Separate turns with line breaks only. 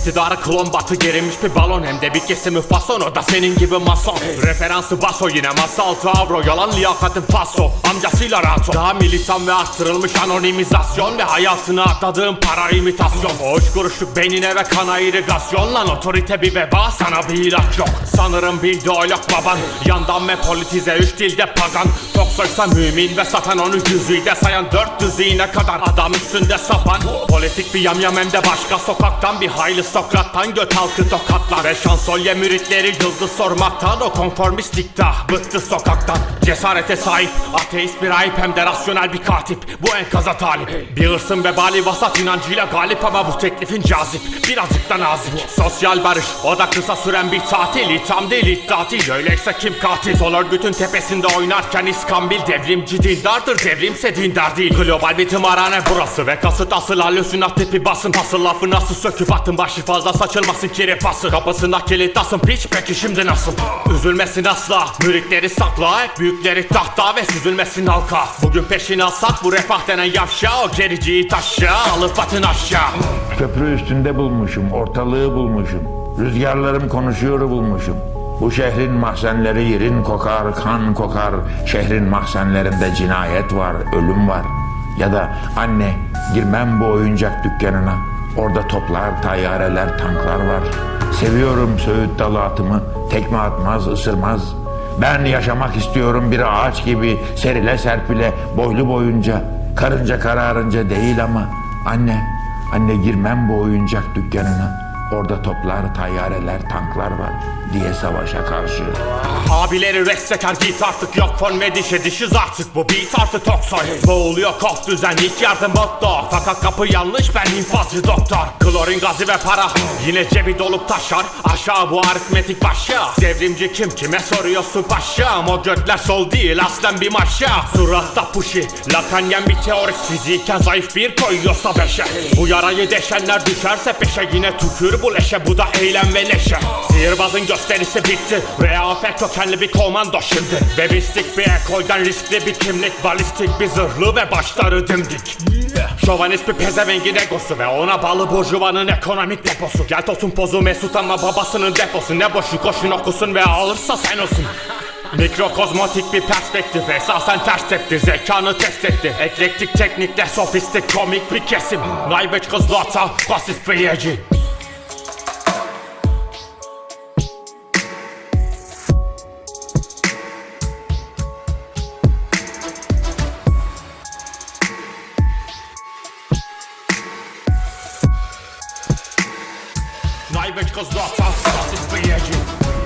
İktidara klon batı gerilmiş bir balon. Hem de bir kesimi fason o da senin gibi mason. Referansı baso yine masa altı avro. Yalan liyakatin paso amcasıyla rato Daha militan ve arttırılmış anonimizasyon Ve hayatına atladığın para imitasyon. O üç kuruşluk beynine ve kana irigasyon Lan otorite bir veba sana bir ilaç yok. Sanırım bir ideolog baban. Yandan ve politize üç dilde pagan Toksoysa mümin ve satan onu yüzüyle sayan Dört düzine kadar adam üstünde sapan. Politik bir yamyam hem de başka sokaktan Bir hayli Sokrat'tan göt halkı tokatlar. Ve şansölye müritleri yıldız sormaktan O konformistlikta bıktı sokaktan. Cesarete sahip ateist bir ayıp hem de rasyonel bir katip. Bu enkaza talip. Bir hırsın vebali vasat inancıyla galip ama bu teklifin cazip. Birazcık da nazik. Sosyal barış o da kısa süren bir tatil. İtham değil iddia değil. Öyleyse kim katil? Sol örgütün tepesinde oynarken İskambil Devrimci dindardır devrimse dindar değil. Global bir tımarhane burası ve kasıt asıl halüsinat tipi basın. Asıl lafı nasıl söküp atın başı fazla saçılmasın kiri pası Kapısında kilit asın piç peki şimdi nasıl? Üzülmesin asla müritleri sakla Hep büyükleri tahta ve süzülmesin halka. Bugün peşini alsak bu refah denen yavşa O gericiyi taşa alıp atın aşağı.
Köprü üstünde bulmuşum, ortalığı bulmuşum. Rüzgarlarım konuşuyor bulmuşum. Bu şehrin mahzenleri yerin kokar, kan kokar. Şehrin mahzenlerinde cinayet var, ölüm var. Ya da anne girmem bu oyuncak dükkanına. Orada toplar, tayyareler, tanklar var. Seviyorum Söğüt dalı atımı. Tekme atmaz, ısırmaz. Ben yaşamak istiyorum bir ağaç gibi serile serpile boylu boyunca. Karınca kararınca değil ama anne Anne girmem bu oyuncak dükkanına. Orada toplar, tayyareler, tanklar var diye savaşa karşı.
Abileri restekar git artık yok fon ve dişe dişiz artık bu beat artık toksoy Boğuluyor kof düzen ilk yardım motto. Fakat kapı yanlış ben infazcı doktor. Klorin gazı ve para yine cebi dolup taşar. Aşağı bu aritmetik başa. Devrimci kim kime soruyorsun paşam O götler sol değil aslen bir maşa. Suratta puşi lakanyen bir teorist Fiziken zayıf bir koyuyorsa beşe. Bu yarayı deşenler düşerse peşe Yine tükür bu leşe bu da eylem ve neşe Sihirbazın gösterisi bitti Reafet kökenli bir komando şimdi. Ve bistik bir ekolden riskli bir kimlik Balistik bir zırhlı ve başları dimdik. Şovanist bir pezevengin egosu Ve ona bağlı burjuvanın ekonomik deposu. Gel tosun pozu mesut ama babasının deposu Ne boşu koşun okusun ve alırsa sen olsun. Mikrokozmotik bir perspektif esasen ters tepti Zekanı test etti. Eklektik teknikle sofistik komik bir kesim. Najveç kızlata Najwyć go złapał, co ty